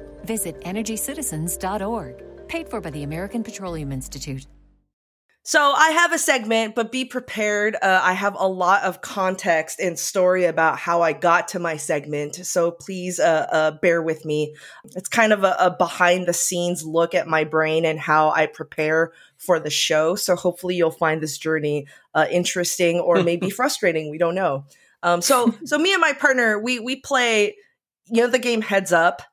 Visit EnergyCitizens.org. Paid for by the American Petroleum Institute. So I have a segment, but be prepared. Uh, I have a lot of context and story about how I got to my segment. So please uh, uh, bear with me. It's kind of a, a behind the scenes look at my brain and how I prepare for the show. So hopefully you'll find this journey uh, interesting or maybe <laughs> frustrating. We don't know. Um, so so me and my partner we we play you know the game Heads Up.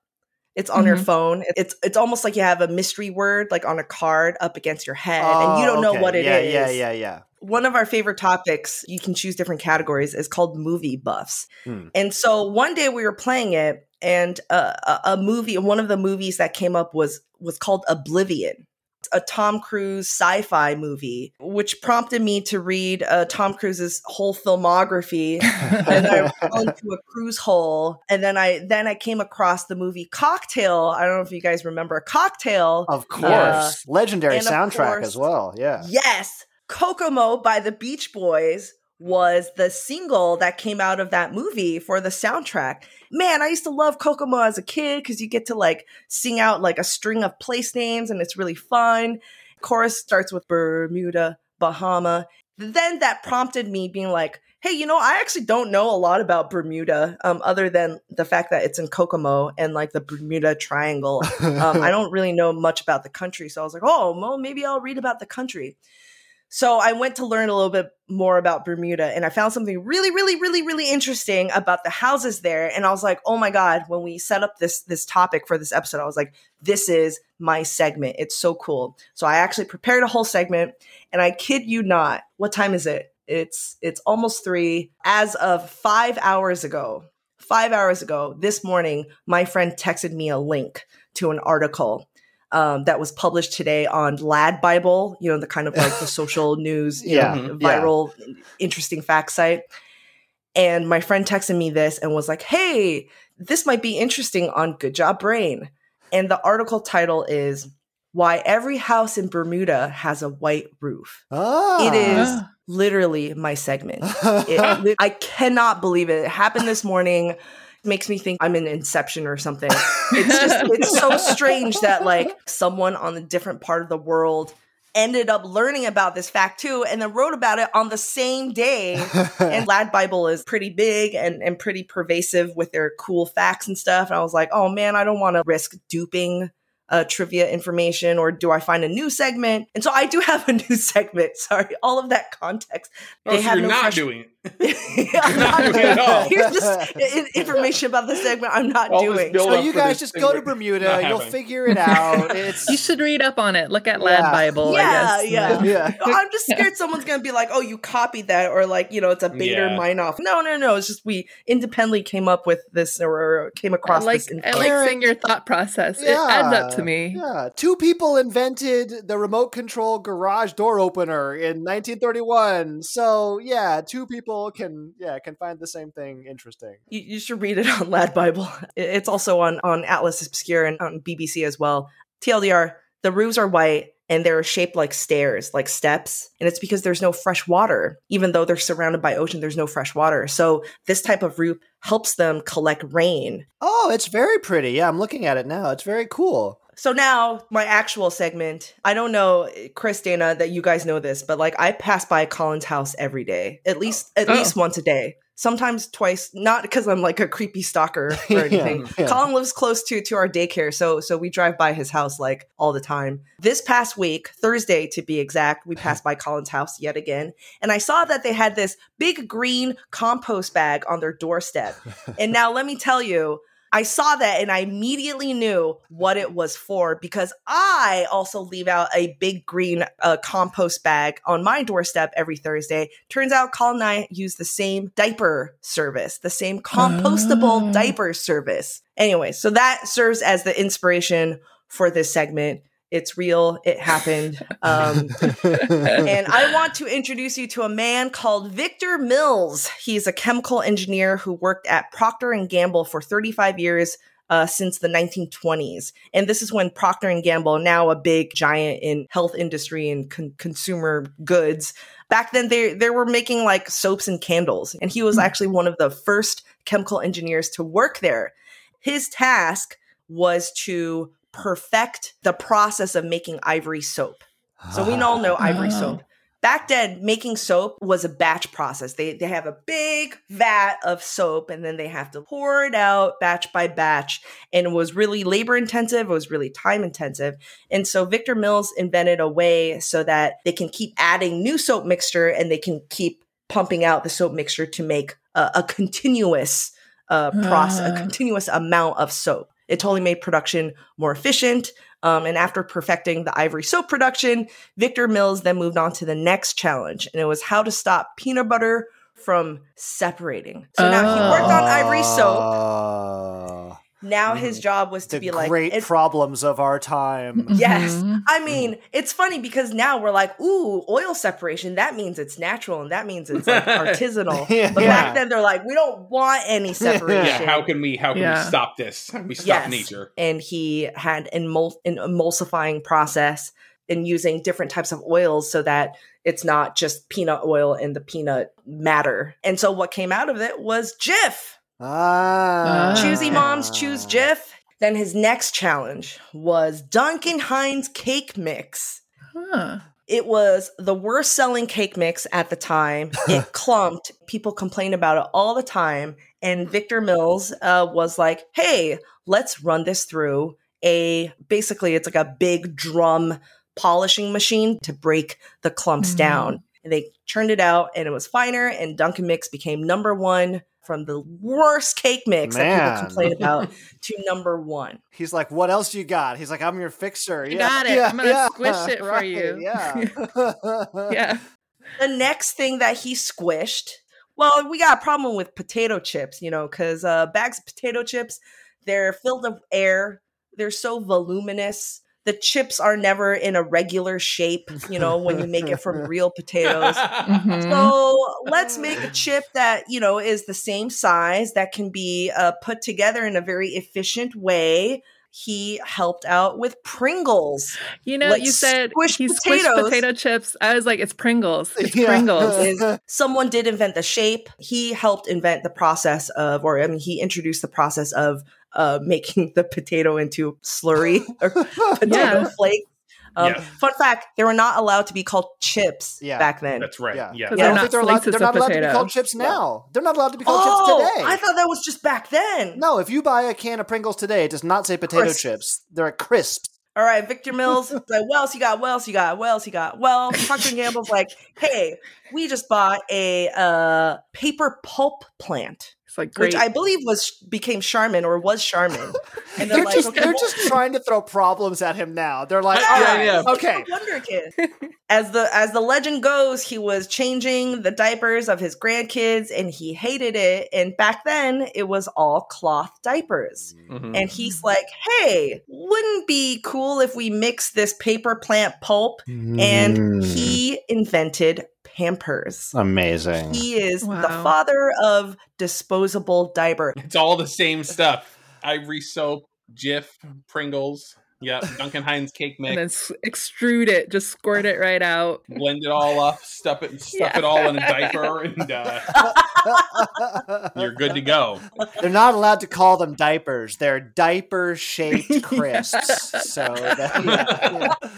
It's on your Mm-hmm. Mhm. phone. It's it's almost like you have a mystery word like on a card up against your head, and you don't know Oh, okay. what it is. yeah, Yeah, yeah, yeah. One of our favorite topics, you can choose different categories, is called movie buffs. Hmm. And so one day we were playing it, and uh, a, a movie, one of the movies that came up was was called Oblivion. A Tom Cruise sci-fi movie, which prompted me to read uh, Tom Cruise's whole filmography, <laughs> and I fell into a cruise hole. And then I then I came across the movie Cocktail. I don't know if you guys remember Cocktail. Of course. Uh, Legendary soundtrack course- as well. Yeah. Yes, Kokomo by the Beach Boys was the single that came out of that movie for the soundtrack. Man, I used to love Kokomo as a kid because you get to like sing out like a string of place names and it's really fun. Chorus starts with Bermuda, Bahama. Then that prompted me being like, hey, you know, I actually don't know a lot about Bermuda um, other than the fact that it's in Kokomo and like the Bermuda Triangle. Um, I <laughs> don't really know much about the country. So I was like, oh, well, maybe I'll read about the country. So I went to learn a little bit more about Bermuda and I found something really, really, really, really interesting about the houses there. And I was like, oh my God, when we set up this this topic for this episode, I was like, this is my segment. It's so cool. So I actually prepared a whole segment and I kid you not, what time is it? It's it's almost three. As of five hours ago, five hours ago, this morning, my friend texted me a link to an article um, that was published today on Lad Bible, you know, the kind of like the <laughs> social news, you Yeah, know, yeah. viral, interesting fact site. And my friend texted me this and was like, hey, this might be interesting on Good Job Brain. And the article title is Why Every House in Bermuda Has a White Roof. Ah. It is literally my segment. <laughs> It, I cannot believe it. It happened this morning. Makes me think I'm in Inception or something. It's just it's so strange that like someone on a different part of the world ended up learning about this fact too and then wrote about it on the same day <laughs> and lad bible is pretty big and, and pretty pervasive with their cool facts and stuff and i was like oh man i don't want to risk duping uh, trivia information or do i find a new segment and so i do have a <laughs> new segment sorry all of that context Oh, so <laughs> you're not doing it. I'm not doing it at all. Here's just information about the segment I'm not All doing. build So you guys just go to Bermuda. You'll happening. figure it out. <laughs> It's You should read up on it. Look at Lad Yeah. Bible, yeah, I guess. yeah. Yeah. I'm just scared someone's gonna be like, "Oh, you copied that," or like, you know, it's a Bader Yeah. off. No, no, no. It's just we independently came up with this or came I across like, this. I like seeing your thought process. It adds up to me. Yeah, two people invented the remote control garage door opener in 1931. So yeah, two people can yeah can find the same thing interesting. you, you should read it on <laughs> Lad Bible. It's also on on Atlas Obscura and on BBC as well. TLDR: the roofs are white and they're shaped like stairs, like steps, and it's because there's no fresh water. Even though they're surrounded by ocean, there's no fresh water. So this type of roof helps them collect rain. Oh, it's very pretty. Yeah, I'm looking at it now. It's very cool. So now my actual segment. I don't know, Chris, Dana, that you guys know this, but like I pass by Colin's house every day, at oh. least at Oh. least once a day. Sometimes twice, not because I'm like a creepy stalker or <laughs> Yeah, anything. yeah. Colin lives close to to our daycare, so so we drive by his house like all the time. This past week, Thursday to be exact, we passed by Colin's house yet again, and I saw that they had this big green compost bag on their doorstep. <laughs> and now let me tell you, I saw that and I immediately knew what it was for because I also leave out a big green uh, compost bag on my doorstep every Thursday. Turns out Colin and I use the same diaper service, the same compostable Oh. diaper service. Anyway, so that serves as the inspiration for this segment. It's real. It happened. Um, and I <laughs> want to introduce you to a man called Victor Mills. He's a chemical engineer who worked at Procter and Gamble for 35 years. uh, since the 1920s. And this is when Procter and Gamble, now a big giant in health industry and con- consumer goods, back then they they were making like soaps and candles. And he was actually one of the first chemical engineers to work there. His task was to perfect the process of making ivory soap. So we all know ivory Oh. soap. Back then, making soap was a batch process. They they have a big vat of soap and then they have to pour it out batch by batch. And it was really labor intensive, it was really time intensive. And so Victor Mills invented a way so that they can keep adding new soap mixture and they can keep pumping out the soap mixture to make a, a continuous uh, process, a Ah. continuous amount of soap. It totally made production more efficient. Um, and after perfecting the ivory soap production, Victor Mills then moved on to the next challenge, and it was how to stop peanut butter from separating. So now he worked on ivory soap. Now his job was to the be like, great it- problems of our time. Yes. Mhm. I mean, it's funny because now we're like, ooh, oil separation. That means it's natural and that means it's like <laughs> artisanal. Yeah. But back then they're like, we don't want any <laughs> separation. Yeah, how can we how can Yeah. we stop this? How can we stop Yes. nature? And he had emul- an emulsifying process and using different types of oils so that it's not just peanut oil and the peanut matter. And so what came out of it was Jif. Ah. Choosy moms choose Jif. Then his next challenge was Duncan Hines cake mix. Huh. It was the worst selling cake mix at the time. <laughs> It clumped. People complained about it all the time. And Victor Mills uh, was like, hey, let's run this through a basically, it's like a big drum polishing machine to break the clumps Mhm. down. And they churned it out and it was finer. And Duncan Mix became number one from the worst cake mix that people complain <laughs> about to number one. He's like, "What else you got?" He's like, "I'm your fixer." You yeah, got it. yeah, I'm gonna yeah, <laughs> squish it for right, you. Yeah. <laughs> Yeah. the next thing that he squished well we got a problem with potato chips you know because uh, bags of potato chips they're filled with air they're so voluminous the chips are never in a regular shape you know when you make it from <laughs> real potatoes Mhm. so let's make a chip that you know is the same size that can be uh, put together in a very efficient way he helped out with pringles You know, Like you said squished he squished potatoes. potato chips. I was like, it's Pringles. It's Yeah. Pringles. someone did invent the shape. He helped invent the process of, or I mean, he introduced the process of uh, making the potato into slurry <laughs> or potato Yeah. flake. Um, Yeah. Fun fact: they were not allowed to be called chips Yeah. back then. That's right. Yeah. Yeah. I they're don't not think they're allowed, slices they're not of allowed to be called chips now. They're not allowed to be called oh, chips today. I thought that was just back then. no, if you buy a can of Pringles today, it does not say potato Crisps. chips. They're at crisps. All right, Victor Mills. <laughs> Like, what else you got? What else you got? What else you got? Well, Procter and Gamble's like, hey, we just bought a uh, paper pulp plant. It's like great. which I believe was became Charmin or was Charmin. <laughs> And They're like, just okay, they're well- just trying to throw problems at him now. They're like, Yeah, all right, yeah. okay. Wonder Kid. As the as the legend goes, he was changing the diapers of his grandkids and he hated it. And back then it was all cloth diapers. Mhm. And he's like, hey, wouldn't be cool if we mix this paper plant pulp. And Mm. he invented Pampers. amazing. He is the father of disposable diaper. It's all the same stuff. Ivory soap, Jif, Pringles, yeah, Duncan <laughs> Hines cake mix. and then extrude it, just squirt it right out. blend it all up, stuff it, stuff Yeah. it all in a diaper, and uh, you're good to go. <laughs> They're not allowed to call them diapers. They're diaper shaped <laughs> crisps. So that, yeah, yeah.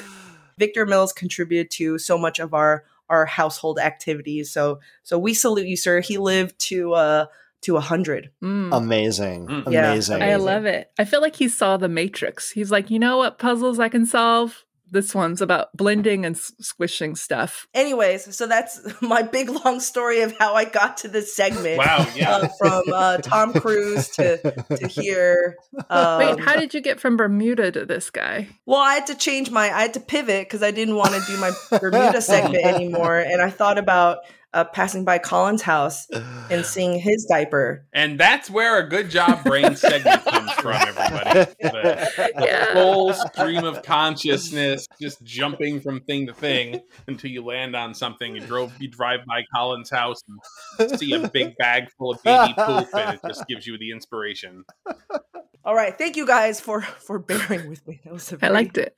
Victor Mills contributed to so much of our our household activities. So so we salute you, sir. He lived to uh to a hundred. Mm. amazing, Mm. Yeah, amazing. I love it. I feel like he saw the Matrix. He's like, you know what puzzles I can solve? This one's about blending and squishing stuff. Anyways, so that's <laughs> my big long story of how I got to this segment. Wow, yeah. Uh, from uh, Tom Cruise to to here. Um, Wait, how did you get from Bermuda to this guy? well, I had to change my, I had to pivot because I didn't want to do my Bermuda segment <laughs> anymore, and I thought about uh, passing by Colin's house <sighs> and seeing his diaper. And that's where a good job brain segment comes from, everybody. The, <laughs> the Yeah. full stream of consciousness, just jumping from thing to thing until you land on something. You drove, you drive by Colin's house and see a big bag full of baby poop, and it just gives you the inspiration. All right, thank you guys for for bearing with me. That was a I very- liked it.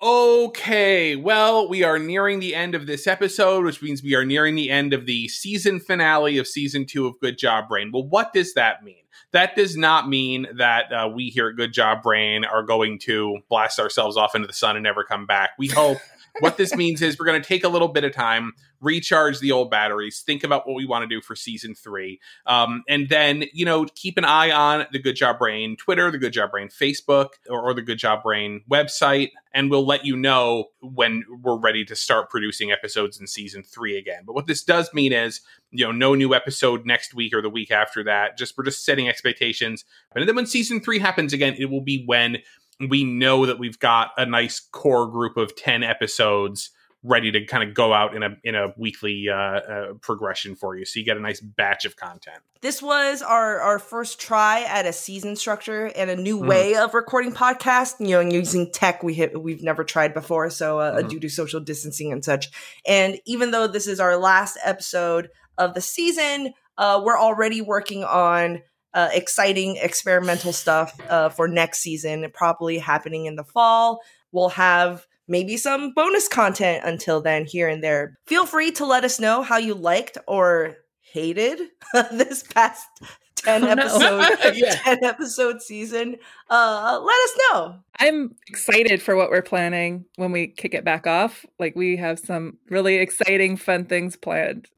Okay, well, we are nearing the end of this episode, which means we are nearing the end of the season finale of season two of Good Job Brain. Well, what does that mean? That does not mean that uh, we here at Good Job Brain are going to blast ourselves off into the sun and never come back. We hope. What this means is we're going to take a little bit of time, recharge the old batteries, think about what we want to do for season three, um, and then you know keep an eye on the Good Job Brain Twitter, the Good Job Brain Facebook, or, or the Good Job Brain website, and we'll let you know when we're ready to start producing episodes in season three again. But what this does mean is you know no new episode next week or the week after that. Just we're just setting expectations, and then when season three happens again, it will be when we know that we've got a nice core group of 10 episodes ready to kind of go out in a in a weekly uh, uh, progression for you so you get a nice batch of content This was our our first try at a season structure and a new Mhm. way of recording podcast. You know, and using tech we hit, we've never tried before, so uh, Mhm. due to social distancing and such. And even though this is our last episode of the season, uh, we're already working on uh, exciting experimental stuff uh, for next season, probably happening in the fall. We'll have maybe some bonus content until then, here and there. Feel free to let us know how you liked or hated <laughs> this past <laughs> 10 Oh, no. episode <laughs> Yeah. 10 episode season uh let us know I'm excited for what we're planning when we kick it back off. Like we have some really exciting, fun things planned.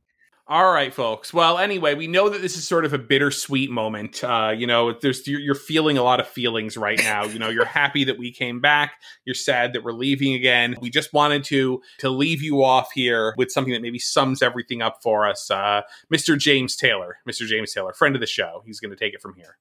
All right folks. Well anyway we know that this is sort of a bittersweet moment. Uh, you know there's you're, you're feeling a lot of feelings right now. You know you're <laughs> happy that we came back. You're sad that we're leaving again. We just wanted to to leave you off here with something that maybe sums everything up for us. Uh, mr james taylor mr james taylor friend of the show. He's going to take it from here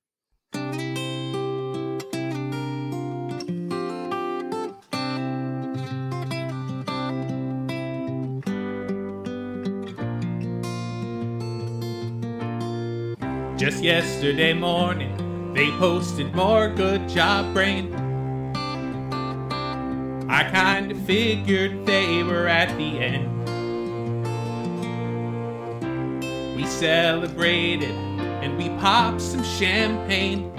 Just yesterday morning, they posted more good job brain. I kinda figured they were at the end. We celebrated and we popped some champagne.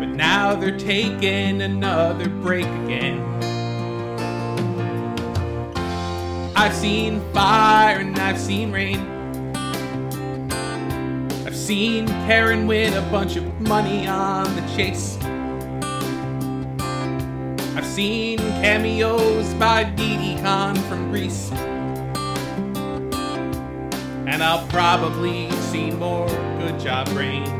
But now they're taking another break again. I've seen fire and I've seen rain. Seen Karen win a bunch of money on the chase. I've seen cameos by Didi Khan from Greece. And I'll probably see more Good Job Brain.